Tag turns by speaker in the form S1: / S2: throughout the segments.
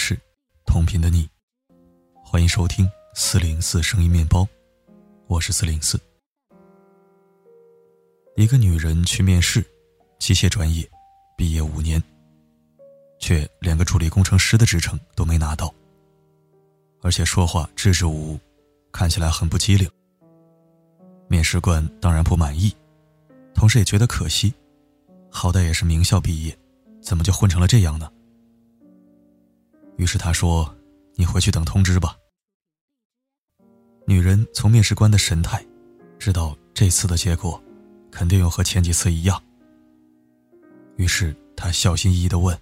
S1: 是，同频的你，欢迎收听四零四声音面包，我是四零四。一个女人去面试，机械专业，毕业五年，却连个助理工程师的职称都没拿到，而且说话支支吾吾，看起来很不机灵。面试官当然不满意，同时也觉得可惜，好歹也是名校毕业，怎么就混成了这样呢？于是他说：“你回去等通知吧。”女人从面试官的神态，知道这次的结果，肯定又和前几次一样。于是她小心翼翼的问：“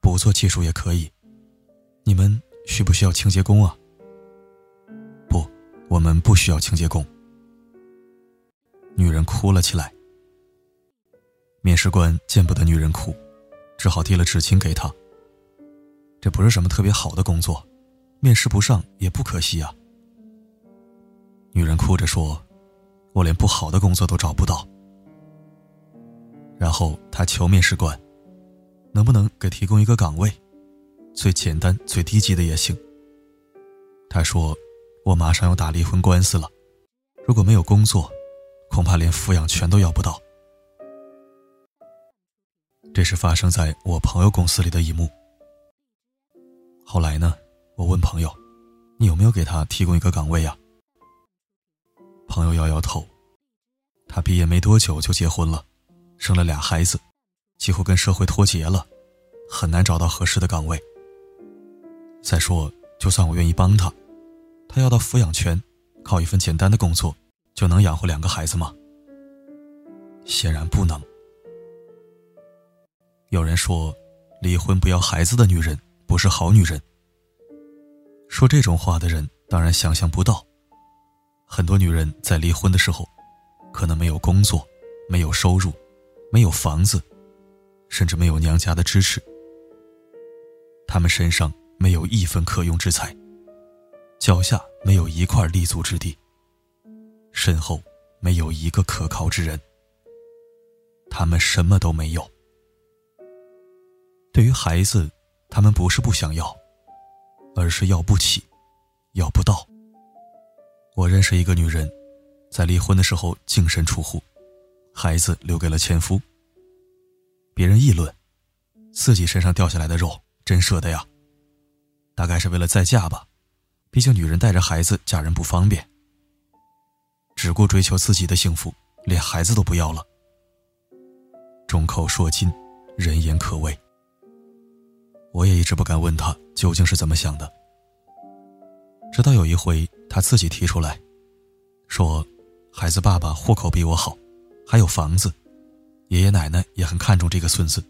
S1: 不做技术也可以，你们需不需要清洁工啊？”“不，我们不需要清洁工。”女人哭了起来。面试官见不得女人哭，只好递了纸巾给她。这不是什么特别好的工作，面试不上也不可惜啊。女人哭着说：“我连不好的工作都找不到。”然后她求面试官：“能不能给提供一个岗位，最简单、最低级的也行。”她说：“我马上要打离婚官司了，如果没有工作，恐怕连抚养权都要不到。”这是发生在我朋友公司里的一幕。后来呢？我问朋友：“你有没有给他提供一个岗位呀？”朋友摇摇头。他毕业没多久就结婚了，生了俩孩子，几乎跟社会脱节了，很难找到合适的岗位。再说，就算我愿意帮他，他要到抚养权，靠一份简单的工作就能养活两个孩子吗？显然不能。有人说，离婚不要孩子的女人。不是好女人。说这种话的人当然想象不到，很多女人在离婚的时候，可能没有工作，没有收入，没有房子，甚至没有娘家的支持。她们身上没有一分可用之财，脚下没有一块立足之地，身后没有一个可靠之人。她们什么都没有。对于孩子。他们不是不想要，而是要不起，要不到。我认识一个女人，在离婚的时候净身出户，孩子留给了前夫。别人议论，自己身上掉下来的肉真舍得呀。大概是为了再嫁吧，毕竟女人带着孩子嫁人不方便。只顾追求自己的幸福，连孩子都不要了。众口铄金，人言可畏。我也一直不敢问他究竟是怎么想的，直到有一回他自己提出来，说：“孩子爸爸户口比我好，还有房子，爷爷奶奶也很看重这个孙子，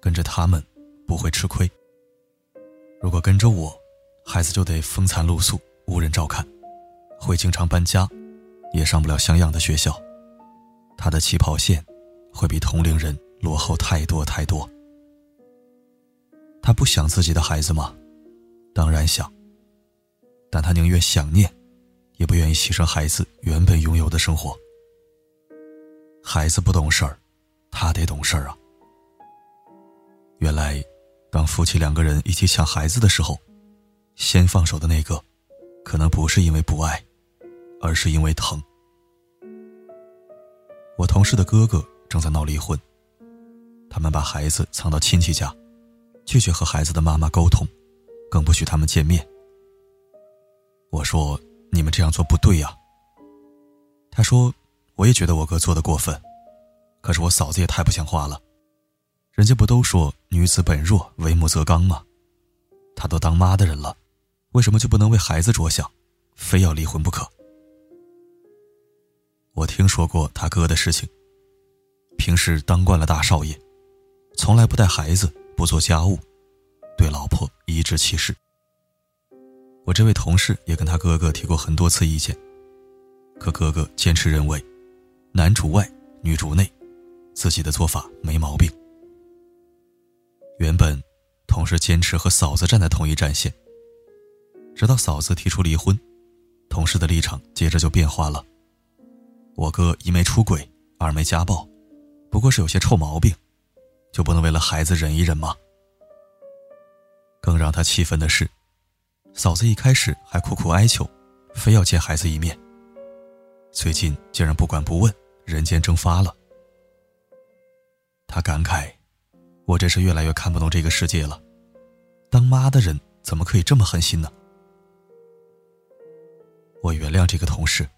S1: 跟着他们不会吃亏。如果跟着我，孩子就得风餐露宿，无人照看，会经常搬家，也上不了像样的学校，他的起跑线会比同龄人落后太多太多。”他不想自己的孩子吗？当然想。但他宁愿想念，也不愿意牺牲孩子原本拥有的生活。孩子不懂事儿，他得懂事儿啊。原来，当夫妻两个人一起抢孩子的时候，先放手的那个，可能不是因为不爱，而是因为疼。我同事的哥哥正在闹离婚，他们把孩子藏到亲戚家。拒绝和孩子的妈妈沟通，更不许他们见面。我说：“你们这样做不对呀。”他说：“我也觉得我哥做的过分，可是我嫂子也太不像话了。人家不都说女子本弱，为母则刚吗？她都当妈的人了，为什么就不能为孩子着想，非要离婚不可？”我听说过他哥的事情，平时当惯了大少爷，从来不带孩子。不做家务，对老婆颐指气使。我这位同事也跟他哥哥提过很多次意见，可哥哥坚持认为，男主外女主内，自己的做法没毛病。原本同事坚持和嫂子站在同一战线，直到嫂子提出离婚，同事的立场接着就变化了。我哥一没出轨，二没家暴，不过是有些臭毛病。就不能为了孩子忍一忍吗？更让他气愤的是，嫂子一开始还苦苦哀求，非要见孩子一面。最近竟然不管不问，人间蒸发了。他感慨：“我真是越来越看不懂这个世界了，当妈的人怎么可以这么狠心呢？”我原谅这个同事，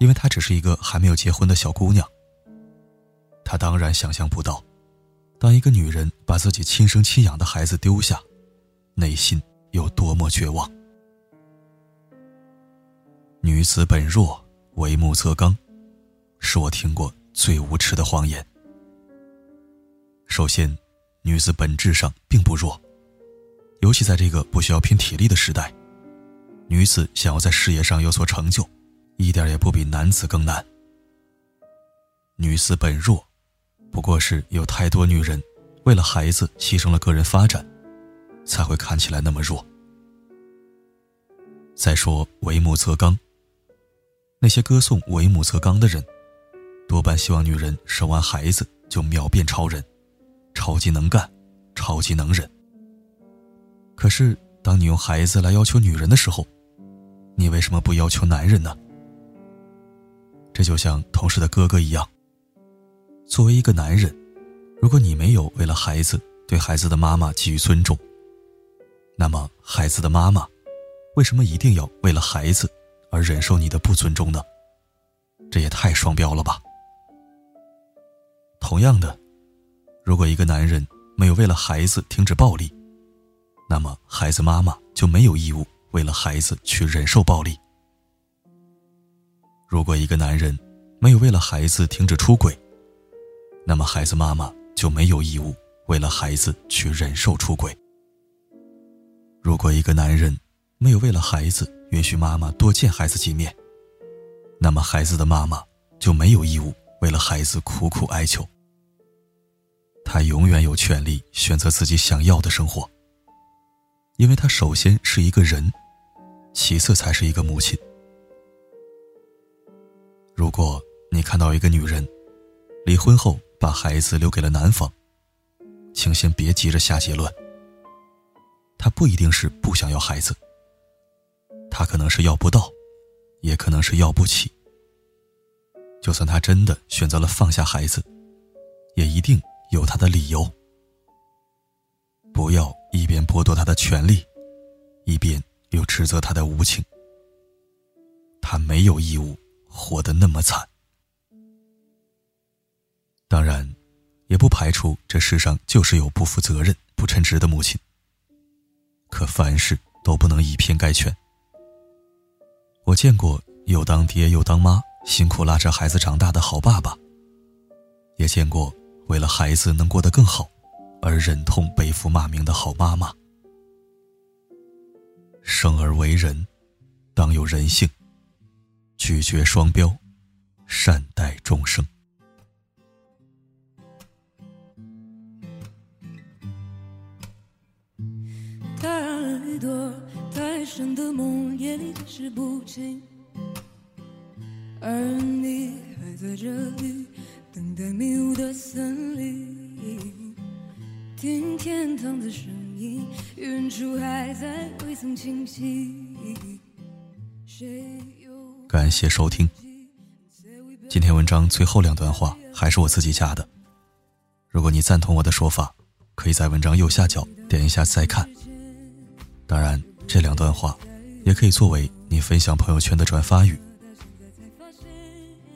S1: 因为她只是一个还没有结婚的小姑娘。她当然想象不到，当一个女人把自己亲生亲养的孩子丢下，内心有多么绝望。女子本弱，为母则刚，是我听过最无耻的谎言。首先，女子本质上并不弱，尤其在这个不需要拼体力的时代，女子想要在事业上有所成就，一点也不比男子更难。女子本弱，不过是有太多女人为了孩子牺牲了个人发展，才会看起来那么弱。再说“为母则刚”，那些歌颂“为母则刚”的人，多半希望女人生完孩子就秒变超人。超级能干，超级能忍。可是，当你用孩子来要求女人的时候，你为什么不要求男人呢？这就像同事的哥哥一样。作为一个男人，如果你没有为了孩子对孩子的妈妈给予尊重，那么孩子的妈妈为什么一定要为了孩子而忍受你的不尊重呢？这也太双标了吧！同样的。如果一个男人没有为了孩子停止暴力，那么孩子妈妈就没有义务为了孩子去忍受暴力。如果一个男人没有为了孩子停止出轨，那么孩子妈妈就没有义务为了孩子去忍受出轨。如果一个男人没有为了孩子允许妈妈多见孩子几面，那么孩子的妈妈就没有义务为了孩子苦苦哀求。他永远有权利选择自己想要的生活，因为他首先是一个人，其次才是一个母亲。如果你看到一个女人离婚后把孩子留给了男方，请先别急着下结论。他不一定是不想要孩子，他可能是要不到，也可能是要不起。就算他真的选择了放下孩子，也一定。有他的理由，不要一边剥夺他的权利，一边又指责他的无情。他没有义务活得那么惨。当然，也不排除这世上就是有不负责任、不称职的母亲。可凡事都不能以偏概全。我见过又当爹又当妈，辛苦拉着孩子长大的好爸爸，也见过。为了孩子能过得更好，而忍痛背负骂名的好妈妈。生而为人，当有人性，拒绝双标，善待众生。多太深的梦夜里解释不清，而你还在这里。等待迷雾的森林，听天堂的声音，远处还在未曾清晰。感谢收听。今天文章最后两段话还是我自己加的。如果你赞同我的说法，可以在文章右下角点一下再看。当然，这两段话也可以作为你分享朋友圈的转发语。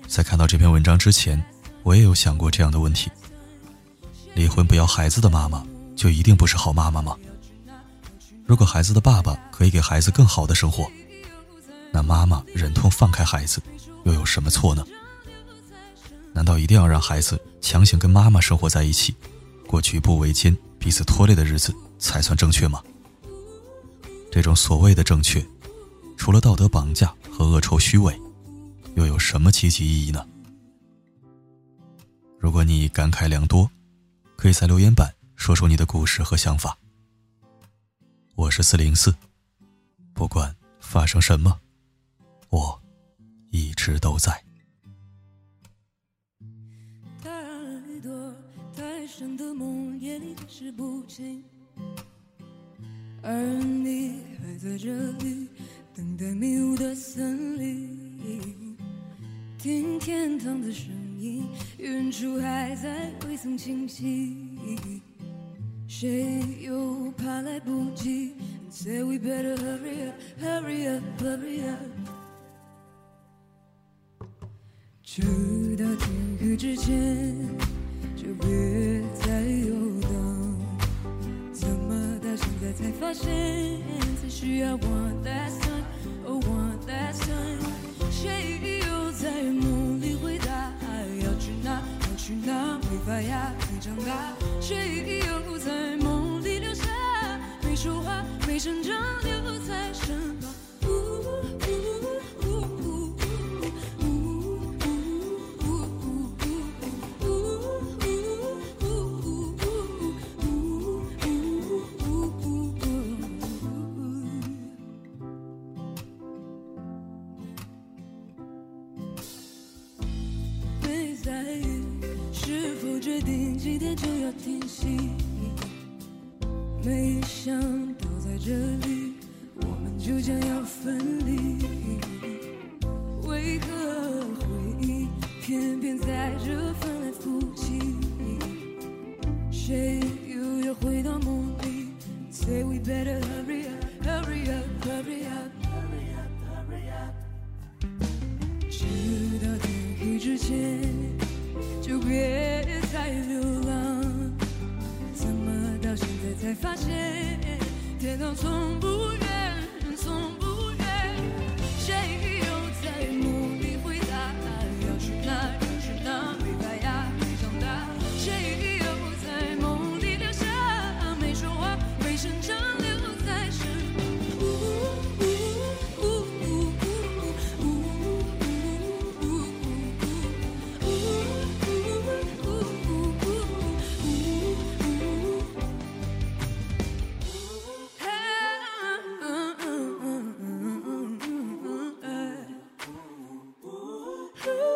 S1: 在看到这篇文章之前。我也有想过这样的问题：离婚不要孩子的妈妈，就一定不是好妈妈吗？如果孩子的爸爸可以给孩子更好的生活，那妈妈忍痛放开孩子，又有什么错呢？难道一定要让孩子强行跟妈妈生活在一起，过举步维艰、彼此拖累的日子才算正确吗？这种所谓的正确，除了道德绑架和恶臭虚伪，又有什么积极意义呢？如果你感慨良多，可以在留言板说出你的故事和想法。我是四零四，不管发生什么，我一直都在。太多太深的梦，夜里解释不清，
S2: 而在这里等待迷雾的森林，听天堂的声音，远处还在未曾清晰。谁又怕来不及？Say we better hurry up, hurry up, hurry up。直到天黑之前，就别再游荡。怎么现在才发现，才需要 one last time，oh one last time。谁又在梦里回答？要去哪？要去哪？没发芽，没长大。谁又在梦里留下？没说话，没成长，留在身旁。决定今天就要停息，没想到在这里我们就将要分离。在